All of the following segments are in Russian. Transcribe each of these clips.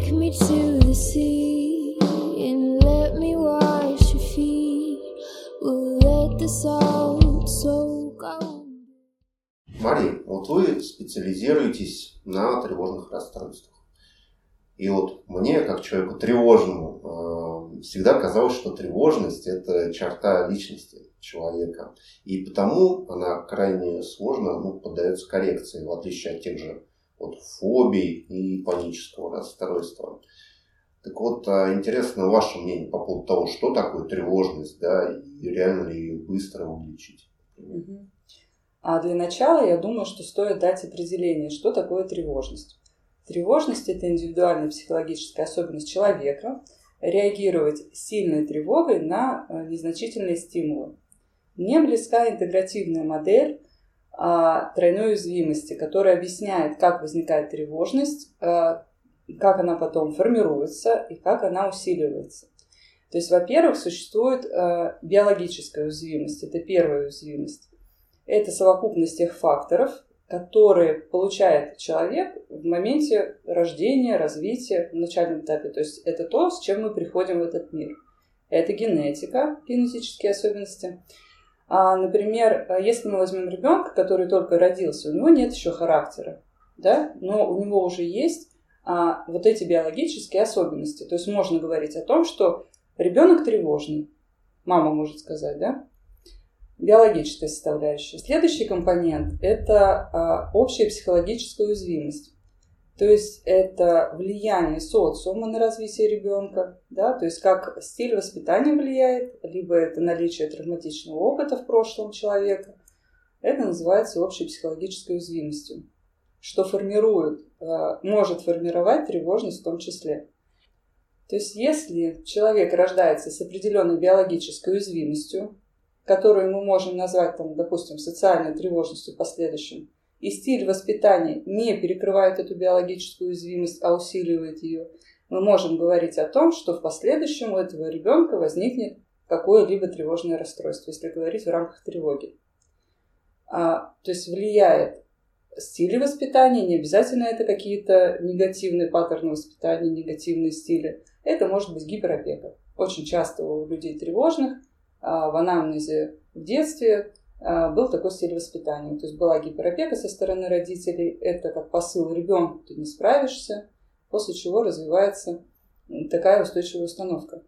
Take вот вы специализируетесь на тревожных расстройствах. И вот мне, как человеку тревожному, э, всегда казалось, что тревожность – это черта личности человека. И потому она крайне сложно ну, поддается коррекции, в отличие от тех же вот, фобий и панического расстройства. Так вот, а, интересно ваше мнение по поводу того, что такое тревожность, да, и реально ли ее быстро увеличить. А для начала я думаю, что стоит дать определение, что такое тревожность. Тревожность – это индивидуальная психологическая особенность человека реагировать сильной тревогой на э, незначительные стимулы. Мне близка интегративная модель тройной уязвимости, которая объясняет, как возникает тревожность, а, как она потом формируется и как она усиливается. То есть, во-первых, существует а, биологическая уязвимость, это первая уязвимость. Это совокупность тех факторов, которые получает человек в моменте рождения, развития, в начальном этапе. То есть это то, с чем мы приходим в этот мир. Это генетика, генетические особенности. А, например, если мы возьмем ребенка, который только родился, у него нет еще характера, да, но у него уже есть а, вот эти биологические особенности. То есть можно говорить о том, что ребенок тревожный, мама может сказать, да, биологическая составляющая. Следующий компонент – это а, общая психологическая уязвимость. То есть это влияние социума на развитие ребенка, да, то есть как стиль воспитания влияет, либо это наличие травматичного опыта в прошлом человека. Это называется общей психологической уязвимостью, что формирует, а, может формировать тревожность в том числе. То есть если человек рождается с определенной биологической уязвимостью, которую мы можем назвать, там, допустим, социальной тревожностью в последующем, и стиль воспитания не перекрывает эту биологическую уязвимость, а усиливает ее, мы можем говорить о том, что в последующем у этого ребенка возникнет какое-либо тревожное расстройство, если говорить в рамках тревоги. А, то есть влияет стили воспитания, не обязательно это какие-то негативные паттерны воспитания, негативные стили. Это может быть гиперопека. Очень часто у людей тревожных а, в анамнезе в детстве был такой стиль воспитания. То есть была гиперопека со стороны родителей, это как посыл ребенку, ты не справишься, после чего развивается такая устойчивая установка.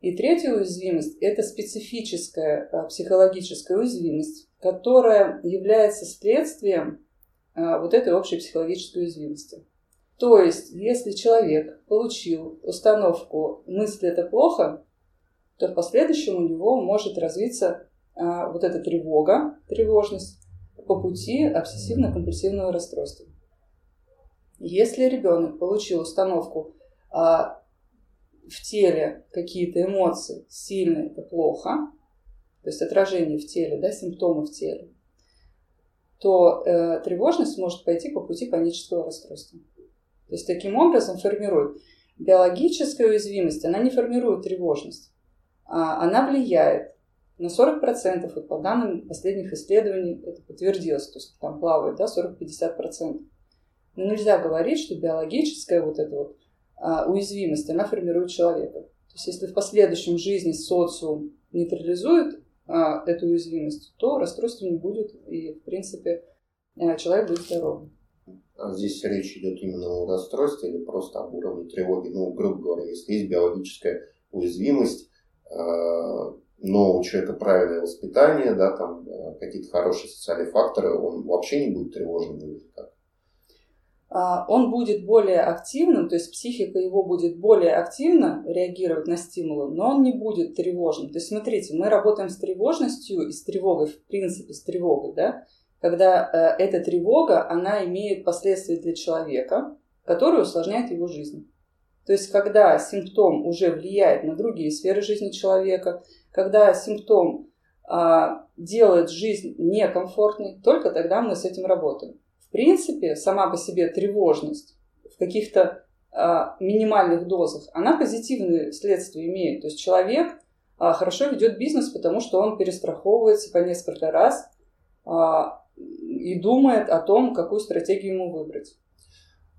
И третья уязвимость – это специфическая а, психологическая уязвимость, которая является следствием вот этой общей психологической уязвимости. То есть, если человек получил установку «мысли – это плохо», то в последующем у него может развиться вот эта тревога, тревожность по пути обсессивно-компульсивного расстройства. Если ребенок получил установку а, в теле какие-то эмоции сильные, это плохо, то есть отражение в теле, да, симптомы в теле, то э, тревожность может пойти по пути панического расстройства. То есть таким образом формирует биологическая уязвимость, она не формирует тревожность. А, она влияет на 40%, вот по данным последних исследований это подтвердилось, то есть там плавает да, 40-50%. Но нельзя говорить, что биологическая вот эта вот а, уязвимость, она формирует человека. То есть если в последующем жизни социум нейтрализует а, эту уязвимость, то расстройства не будет, и в принципе а, человек будет здоровым. А здесь речь идет именно о расстройстве или просто об уровне тревоги. Ну, грубо говоря, если есть биологическая уязвимость, Э, но у человека правильное воспитание, да, там э, какие-то хорошие социальные факторы, он вообще не будет тревожным или как? А, он будет более активным, то есть психика его будет более активно реагировать на стимулы, но он не будет тревожным. То есть смотрите, мы работаем с тревожностью и с тревогой, в принципе, с тревогой, да, когда э, эта тревога, она имеет последствия для человека, которые усложняют его жизнь. То есть, когда симптом уже влияет на другие сферы жизни человека, когда симптом а, делает жизнь некомфортной, только тогда мы с этим работаем. В принципе, сама по себе тревожность в каких-то а, минимальных дозах, она позитивные следствия имеет. То есть человек а, хорошо ведет бизнес, потому что он перестраховывается по несколько раз а, и думает о том, какую стратегию ему выбрать.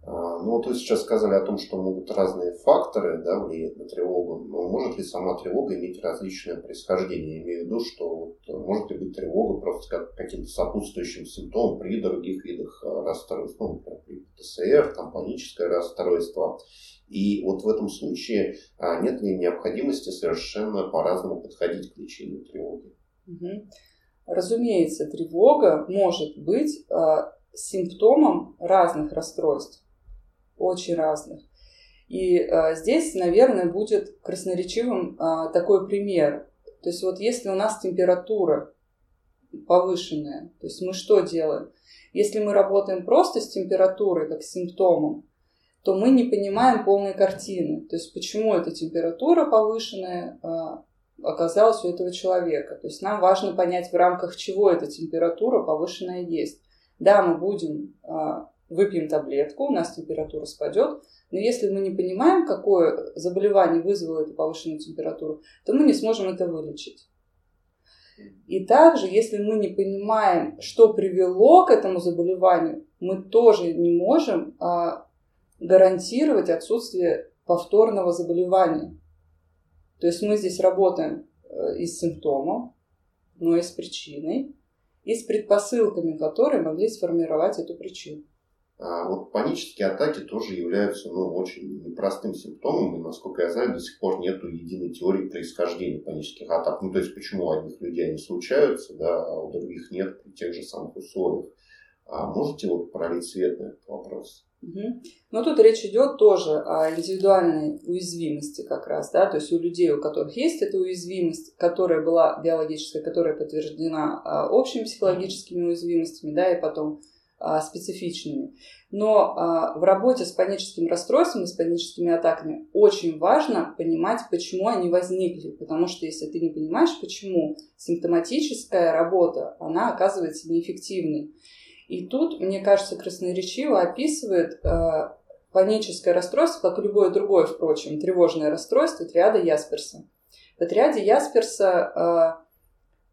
А, ну, вот вы сейчас сказали о том, что могут разные факторы да, влиять на тревогу, но может ли сама тревога иметь различное происхождение? Я имею в виду, что вот, может ли быть тревога просто как каким-то сопутствующим симптомом при других видах э, расстройств, ну, например, при ТСР, там, паническое расстройство. И вот в этом случае а, нет ли необходимости совершенно по-разному подходить к лечению тревоги? Угу. Разумеется, тревога может быть а, симптомом разных расстройств, очень разных. И а, здесь, наверное, будет красноречивым а, такой пример. То есть вот если у нас температура повышенная, то есть мы что делаем? Если мы работаем просто с температурой как с симптомом, то мы не понимаем полной картины. То есть почему эта температура повышенная а, оказалась у этого человека. То есть нам важно понять, в рамках чего эта температура повышенная есть. Да, мы будем, а, выпьем таблетку, у нас температура спадет, но если мы не понимаем, какое заболевание вызвало эту повышенную температуру, то мы не сможем это вылечить. И также, если мы не понимаем, что привело к этому заболеванию, мы тоже не можем а, гарантировать отсутствие повторного заболевания. То есть мы здесь работаем э, и с симптомом, но и с причиной, и с предпосылками, которые могли сформировать эту причину. А вот панические атаки тоже являются ну, очень непростым симптомом, и, насколько я знаю, до сих пор нет единой теории происхождения панических атак. Ну, то есть, почему у одних людей они случаются, да, а у других нет при тех же самых условиях. А можете вот пролить свет на этот вопрос? Угу. Но тут речь идет тоже о индивидуальной уязвимости как раз, да, то есть у людей, у которых есть эта уязвимость, которая была биологическая, которая подтверждена а, общими психологическими уязвимостями, да, и потом специфичными. Но а, в работе с паническим расстройством и с паническими атаками очень важно понимать, почему они возникли, потому что если ты не понимаешь, почему, симптоматическая работа, она оказывается неэффективной. И тут, мне кажется, красноречиво описывает э, паническое расстройство, как и любое другое, впрочем, тревожное расстройство триада Ясперса. В триаде Ясперса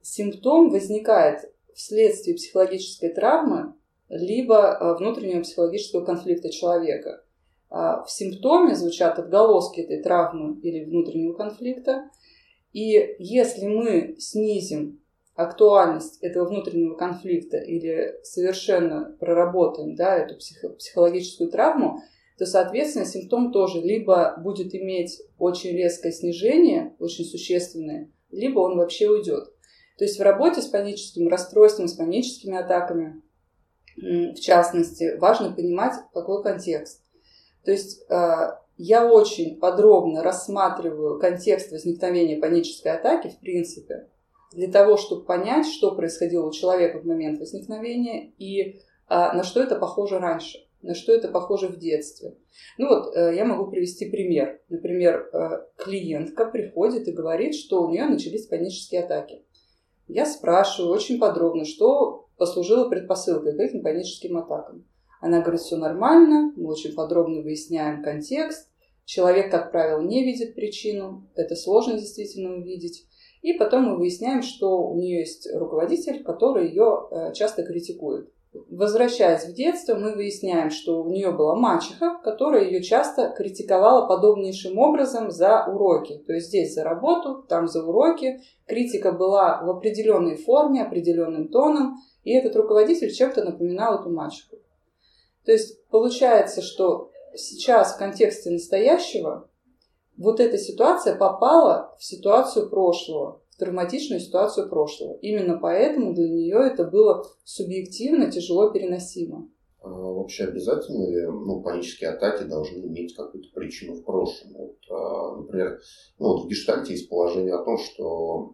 симптом возникает вследствие психологической травмы либо э, внутреннего психологического конфликта человека. Э, в симптоме звучат отголоски этой травмы или внутреннего конфликта. И если мы снизим актуальность этого внутреннего конфликта или совершенно проработаем да, эту психо- психологическую травму, то, соответственно, симптом тоже либо будет иметь очень резкое снижение, очень существенное, либо он вообще уйдет. То есть в работе с паническим расстройством, с паническими атаками, в частности, важно понимать, какой контекст. То есть э, я очень подробно рассматриваю контекст возникновения панической атаки, в принципе, для того, чтобы понять, что происходило у человека в момент возникновения и а, на что это похоже раньше, на что это похоже в детстве. Ну вот, э, я могу привести пример. Например, э, клиентка приходит и говорит, что у нее начались панические атаки. Я спрашиваю очень подробно, что послужило предпосылкой к этим паническим атакам. Она говорит, все нормально, мы очень подробно выясняем контекст. Человек, как правило, не видит причину, это сложно действительно увидеть. И потом мы выясняем, что у нее есть руководитель, который ее э, часто критикует. Возвращаясь в детство, мы выясняем, что у нее была мачеха, которая ее часто критиковала подобнейшим образом за уроки. То есть здесь за работу, там за уроки. Критика была в определенной форме, определенным тоном, и этот руководитель чем-то напоминал эту мачеху. То есть получается, что сейчас в контексте настоящего вот эта ситуация попала в ситуацию прошлого, в травматичную ситуацию прошлого. Именно поэтому для нее это было субъективно тяжело переносимо. А вообще обязательно ли ну, панические атаки должны иметь какую-то причину в прошлом? Вот, а, например, ну, вот в гештальте есть положение о том, что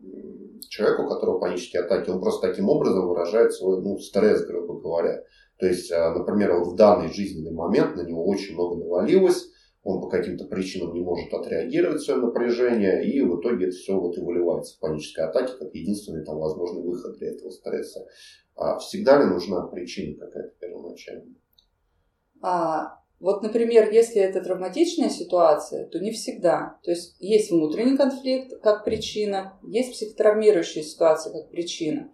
человек, у которого панические атаки, он просто таким образом выражает свой ну, стресс, грубо говоря. То есть, а, например, вот в данный жизненный момент на него очень много навалилось, он по каким-то причинам не может отреагировать свое напряжение, и в итоге это все вот и выливается в панической атаке, как единственный там возможный выход для этого стресса. А всегда ли нужна причина какая-то первоначальная? А, вот, например, если это травматичная ситуация, то не всегда. То есть есть внутренний конфликт как причина, есть психотравмирующая ситуация как причина.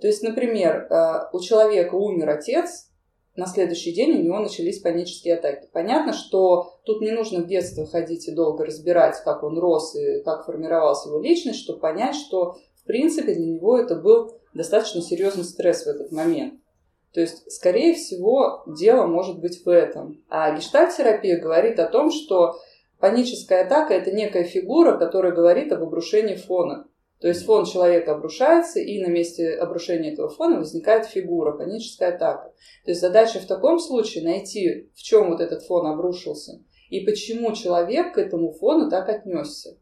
То есть, например, э, у человека умер отец, на следующий день у него начались панические атаки. Понятно, что тут не нужно в детство ходить и долго разбирать, как он рос и как формировалась его личность, чтобы понять, что в принципе для него это был достаточно серьезный стресс в этот момент. То есть, скорее всего, дело может быть в этом. А гештальт-терапия говорит о том, что паническая атака – это некая фигура, которая говорит об обрушении фона. То есть фон человека обрушается, и на месте обрушения этого фона возникает фигура, паническая атака. То есть задача в таком случае найти, в чем вот этот фон обрушился, и почему человек к этому фону так отнесся.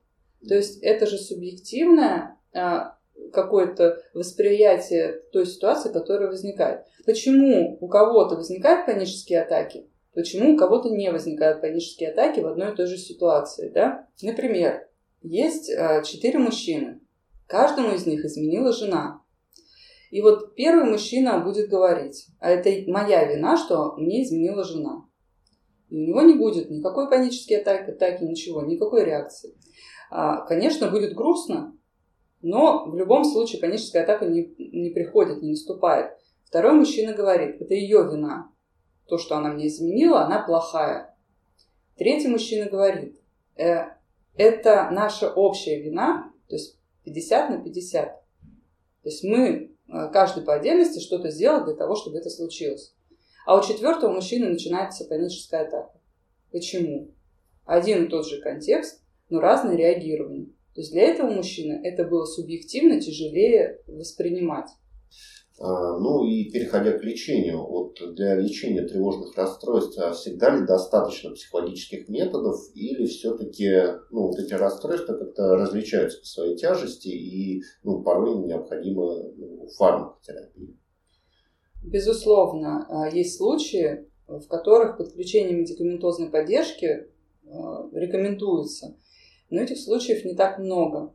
То есть это же субъективное а, какое-то восприятие той ситуации, которая возникает. Почему у кого-то возникают панические атаки, почему у кого-то не возникают панические атаки в одной и той же ситуации. Да? Например, есть а, четыре мужчины, каждому из них изменила жена. И вот первый мужчина будет говорить, а это моя вина, что мне изменила жена. И у него не будет никакой панической атаки, атаки ничего, никакой реакции. А, конечно, будет грустно, но в любом случае паническая атака не, не приходит, не наступает. Второй мужчина говорит, это ее вина. То, что она мне изменила, она плохая. Третий мужчина говорит, э, это наша общая вина, то есть 50 на 50. То есть мы, э, каждый по отдельности, что-то сделал для того, чтобы это случилось. А у четвертого мужчины начинается паническая атака. Почему? Один и тот же контекст, но разное реагирование. То есть для этого мужчины это было субъективно тяжелее воспринимать. А, ну и переходя к лечению, вот для лечения тревожных расстройств а всегда ли достаточно психологических методов или все-таки ну, вот эти расстройства как-то различаются по своей тяжести и ну, порой необходима ну, фармакотерапия? Безусловно, а, есть случаи, в которых подключение медикаментозной поддержки рекомендуется. Но этих случаев не так много.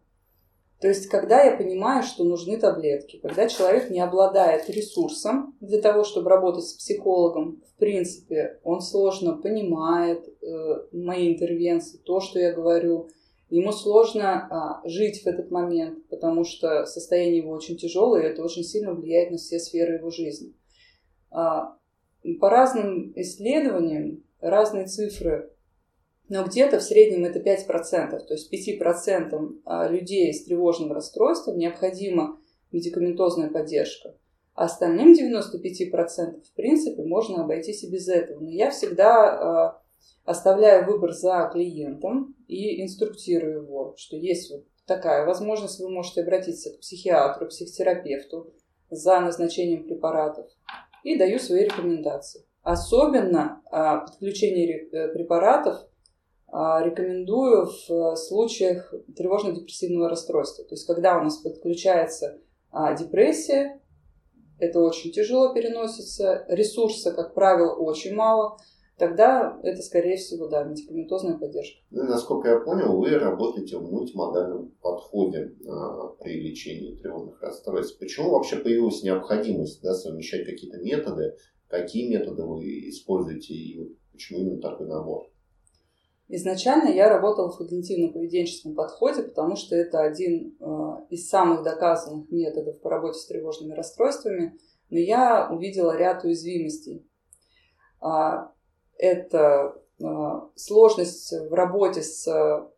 То есть, когда я понимаю, что нужны таблетки, когда человек не обладает ресурсом для того, чтобы работать с психологом, в принципе, он сложно понимает э, мои интервенции, то, что я говорю, ему сложно а, жить в этот момент, потому что состояние его очень тяжелое, и это очень сильно влияет на все сферы его жизни. А, по разным исследованиям разные цифры но где-то в среднем это 5%, то есть 5% а, людей с тревожным расстройством необходима медикаментозная поддержка. А остальным 95% в принципе можно обойтись и без этого. Но я всегда а, оставляю выбор за клиентом и инструктирую его, что есть вот такая возможность, вы можете обратиться к психиатру, психотерапевту за назначением препаратов и даю свои рекомендации. Особенно а, подключение э, препаратов рекомендую в э, случаях тревожно-депрессивного расстройства. То есть, когда у нас подключается а, депрессия, это очень тяжело переносится, ресурса, как правило, очень мало, тогда это, скорее всего, да, медикаментозная поддержка. Ну, насколько я понял, вы работаете в мультимодальном подходе а, при лечении тревожных расстройств. Почему вообще появилась необходимость да, совмещать какие-то методы? Какие методы вы используете и почему именно такой набор? Изначально я работала в когнитивно-поведенческом подходе, потому что это один э, из самых доказанных методов по работе с тревожными расстройствами, но я увидела ряд уязвимостей. А, это э, сложность в работе с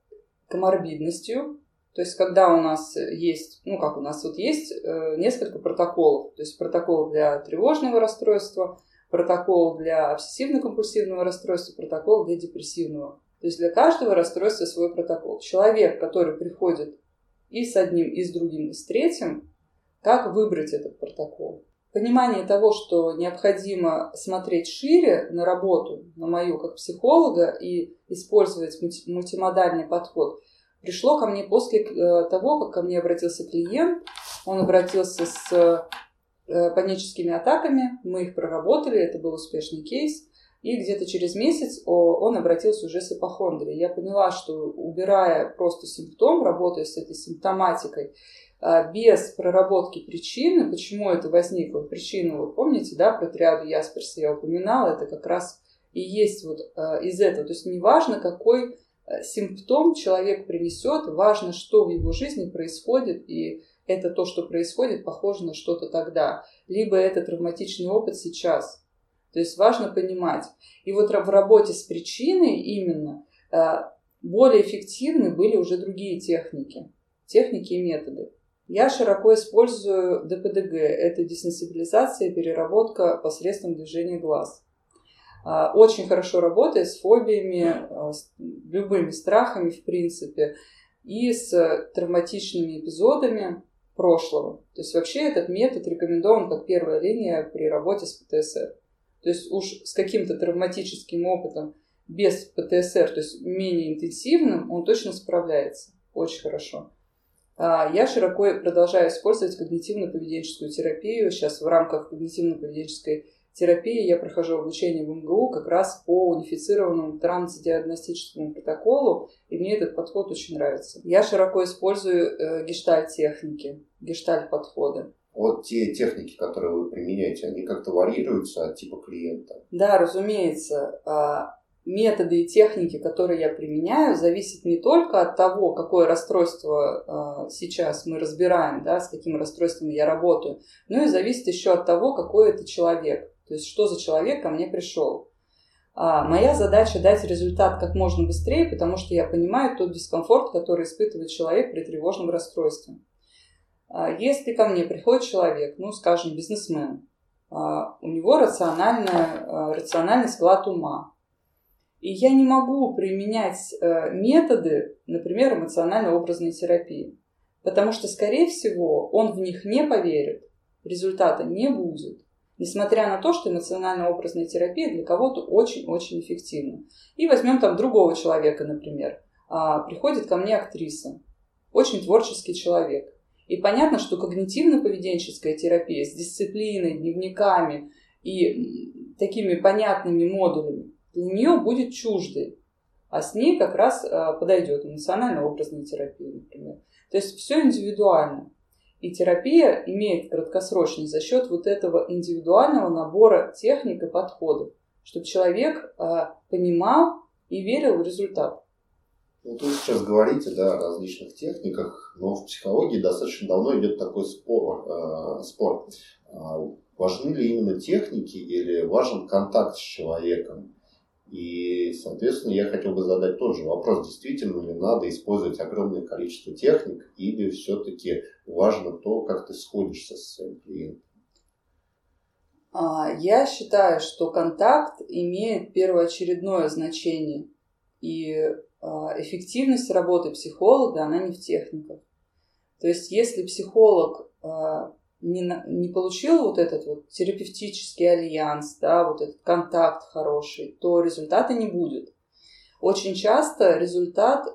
коморбидностью, то есть когда у нас есть, ну как у нас вот есть э, несколько протоколов, то есть протокол для тревожного расстройства, протокол для обсессивно-компульсивного расстройства, протокол для депрессивного то есть для каждого расстройства свой протокол. Человек, который приходит и с одним, и с другим, и с третьим, как выбрать этот протокол? Понимание того, что необходимо смотреть шире на работу, на мою как психолога, и использовать мультимодальный подход, пришло ко мне после э, того, как ко мне обратился клиент. Он обратился с э, паническими атаками, мы их проработали, это был успешный кейс – и где-то через месяц он обратился уже с ипохондрией. Я поняла, что убирая просто симптом, работая с этой симптоматикой, а, без проработки причины, почему это возникло, причину, вы помните, да, про триаду Ясперса я упоминала, это как раз и есть вот а, из этого. То есть неважно, какой а, симптом человек принесет, важно, что в его жизни происходит, и это то, что происходит, похоже на что-то тогда. Либо это травматичный опыт сейчас – То есть важно понимать. И вот в работе с причиной именно э, более эффективны были уже другие техники, техники и методы. Я широко использую ДПДГ. Это десенсибилизация и переработка посредством движения глаз. А, очень хорошо работает с фобиями, а, с любыми страхами, в принципе, и с травматичными эпизодами прошлого. То есть вообще этот метод рекомендован как первая линия при работе с ПТСР. То есть уж с каким-то травматическим опытом без ПТСР, то есть менее интенсивным, он точно справляется очень хорошо. А, я широко продолжаю использовать когнитивно-поведенческую терапию. Сейчас в рамках когнитивно-поведенческой терапии я прохожу обучение в МГУ как раз по унифицированному трансдиагностическому протоколу, и мне этот подход очень нравится. Я широко использую э, гештальт-техники, гештальт-подходы. Вот те техники, которые вы применяете, они как-то варьируются от типа клиента? Да, разумеется. А, методы и техники, которые я применяю, зависят не только от того, какое расстройство э, сейчас мы разбираем, да, с каким расстройством я работаю, но и зависит еще от того, какой это человек. То есть, что за человек ко мне пришел. А моя задача дать результат как можно быстрее, потому что я понимаю тот дискомфорт, который испытывает человек при тревожном расстройстве. А если ко мне приходит человек, ну, скажем, бизнесмен, а, у него рациональная, а, рациональный склад ума, и я не могу применять э, методы, например, эмоционально-образной терапии, потому что, скорее всего, он в них не поверит, результата не будет, несмотря на то, что эмоционально-образная терапия для кого-то очень-очень эффективна. И возьмем там другого человека, например. Приходит ко мне актриса, очень творческий человек. И понятно, что когнитивно-поведенческая терапия с дисциплиной, дневниками и такими понятными модулями для нее будет чуждой. А с ней как раз э, подойдет эмоционально-образная терапия, например. То есть все индивидуально. И терапия имеет краткосрочность за счет вот этого индивидуального набора техник и подходов, чтобы человек э, понимал и верил в результат. Вот вы сейчас говорите да, о различных техниках, но в психологии достаточно давно идет такой спор. Э, спор. А важны ли именно техники или важен контакт с человеком? И, соответственно, я хотел бы задать тот же вопрос, действительно ли надо использовать огромное количество техник, или все-таки важно то, как ты сходишься со своим клиентом? А, я считаю, что контакт имеет первоочередное значение. И а, эффективность работы психолога, она не в техниках. То есть, если психолог а, не, не получил вот этот вот терапевтический альянс, да, вот этот контакт хороший, то результата не будет. Очень часто результат,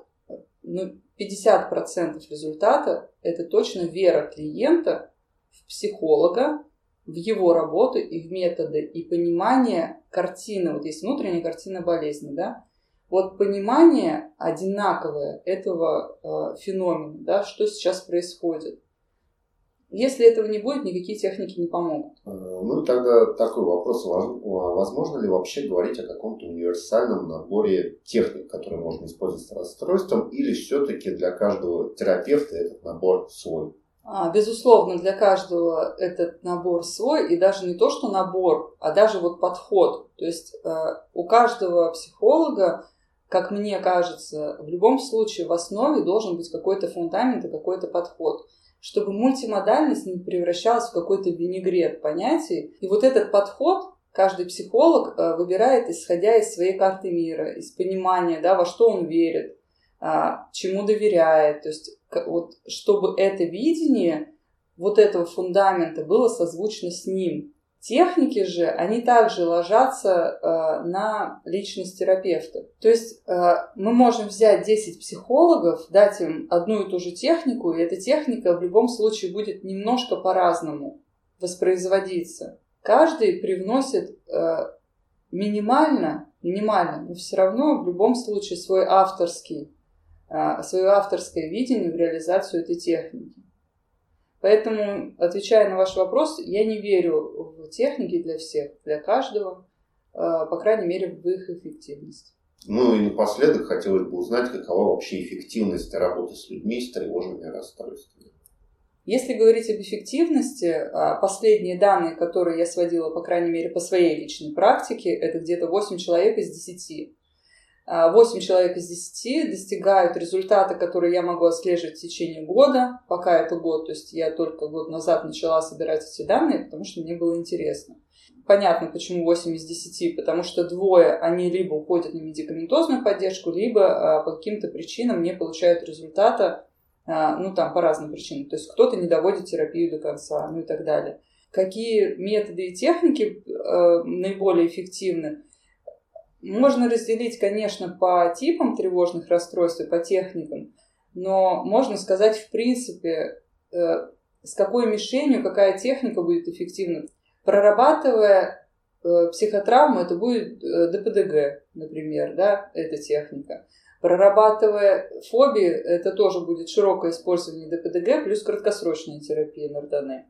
ну, 50% результата – это точно вера клиента в психолога, в его работу и в методы, и понимание картины. Вот есть внутренняя картина болезни, да? Вот понимание одинаковое этого э, феномена, да, что сейчас происходит. Если этого не будет, никакие техники не помогут. Э, ну, тогда такой вопрос. Возможно ли вообще говорить о каком-то универсальном наборе техник, которые можно использовать с расстройством, или все-таки для каждого терапевта этот набор свой? А, безусловно, для каждого этот набор свой, и даже не то, что набор, а даже вот подход. То есть э, у каждого психолога, как мне кажется, в любом случае в основе должен быть какой-то фундамент и какой-то подход чтобы мультимодальность не превращалась в какой-то винегрет понятий. И вот этот подход каждый психолог э, выбирает, исходя из своей карты мира, из понимания, да, во что он верит, а, чему доверяет. То есть вот, чтобы это видение вот этого фундамента было созвучно с ним. Техники же, они также ложатся э, на личность терапевта. То есть э, мы можем взять 10 психологов, дать им одну и ту же технику, и эта техника в любом случае будет немножко по-разному воспроизводиться. Каждый привносит э, минимально, минимально, но все равно в любом случае свой авторский, э, свое авторское видение в реализацию этой техники. Поэтому, отвечая на ваш вопрос, я не верю в техники для всех, для каждого, э, по крайней мере, в их эффективность. Ну и напоследок хотелось бы узнать, какова вообще эффективность работы с людьми с тревожными расстройствами. Если говорить об эффективности, а, последние данные, которые я сводила, по крайней мере, по своей личной практике, это где-то 8 человек из 10. 8 человек из 10 достигают результата, который я могу отслеживать в течение года, пока это год, то есть я только год назад начала собирать эти данные, потому что мне было интересно. Понятно, почему 8 из 10, потому что двое, они либо уходят на медикаментозную поддержку, либо по каким-то причинам не получают результата а, ну там по разным причинам. То есть кто-то не доводит терапию до конца, ну и так далее. Какие методы и техники э, наиболее эффективны? Можно разделить, конечно, по типам тревожных расстройств и по техникам, но можно сказать, в принципе, э, с какой мишенью какая техника будет эффективна. Прорабатывая э, психотравму, это будет э, ДПДГ, например, да, эта техника. Прорабатывая фобии, это тоже будет широкое использование ДПДГ плюс краткосрочная терапия Нардане.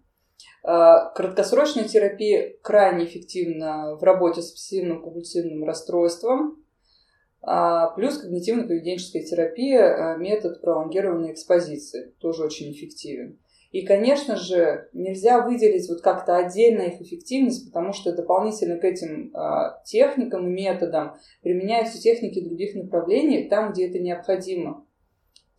А, краткосрочная терапия крайне эффективна в работе с обсессивным компульсивным расстройством, а, плюс когнитивно-поведенческая терапия, а, метод пролонгированной экспозиции, тоже очень эффективен. И, конечно же, нельзя выделить вот как-то отдельно их эффективность, потому что дополнительно к этим э, техникам и методам применяются техники других направлений там, где это необходимо.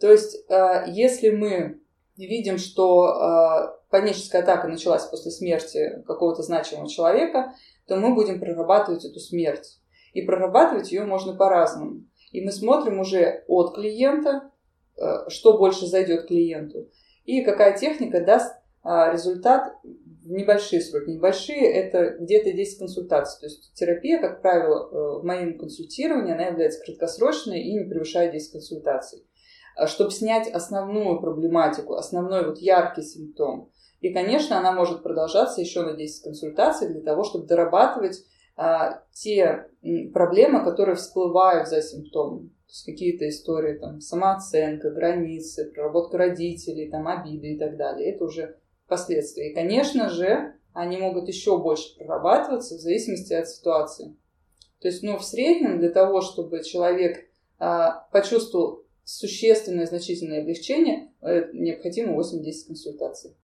То есть, э, если мы видим, что э, паническая атака началась после смерти какого-то значимого человека, то мы будем прорабатывать эту смерть. И прорабатывать ее можно по-разному. И мы смотрим уже от клиента, э, что больше зайдет клиенту и какая техника даст а, результат в небольшие сроки. Небольшие – это где-то 10 консультаций. То есть терапия, как правило, э, в моем консультировании, она является краткосрочной и не превышает 10 консультаций. А чтобы снять основную проблематику, основной вот яркий симптом. И, конечно, она может продолжаться еще на 10 консультаций для того, чтобы дорабатывать а, те проблемы, которые всплывают за симптомом. То есть какие-то истории, там, самооценка, границы, проработка родителей, там, обиды и так далее. Это уже последствия. И, конечно же, они могут еще больше прорабатываться в зависимости от ситуации. То есть, ну, в среднем для того, чтобы человек а, почувствовал существенное, значительное облегчение, э, необходимо 8-10 консультаций.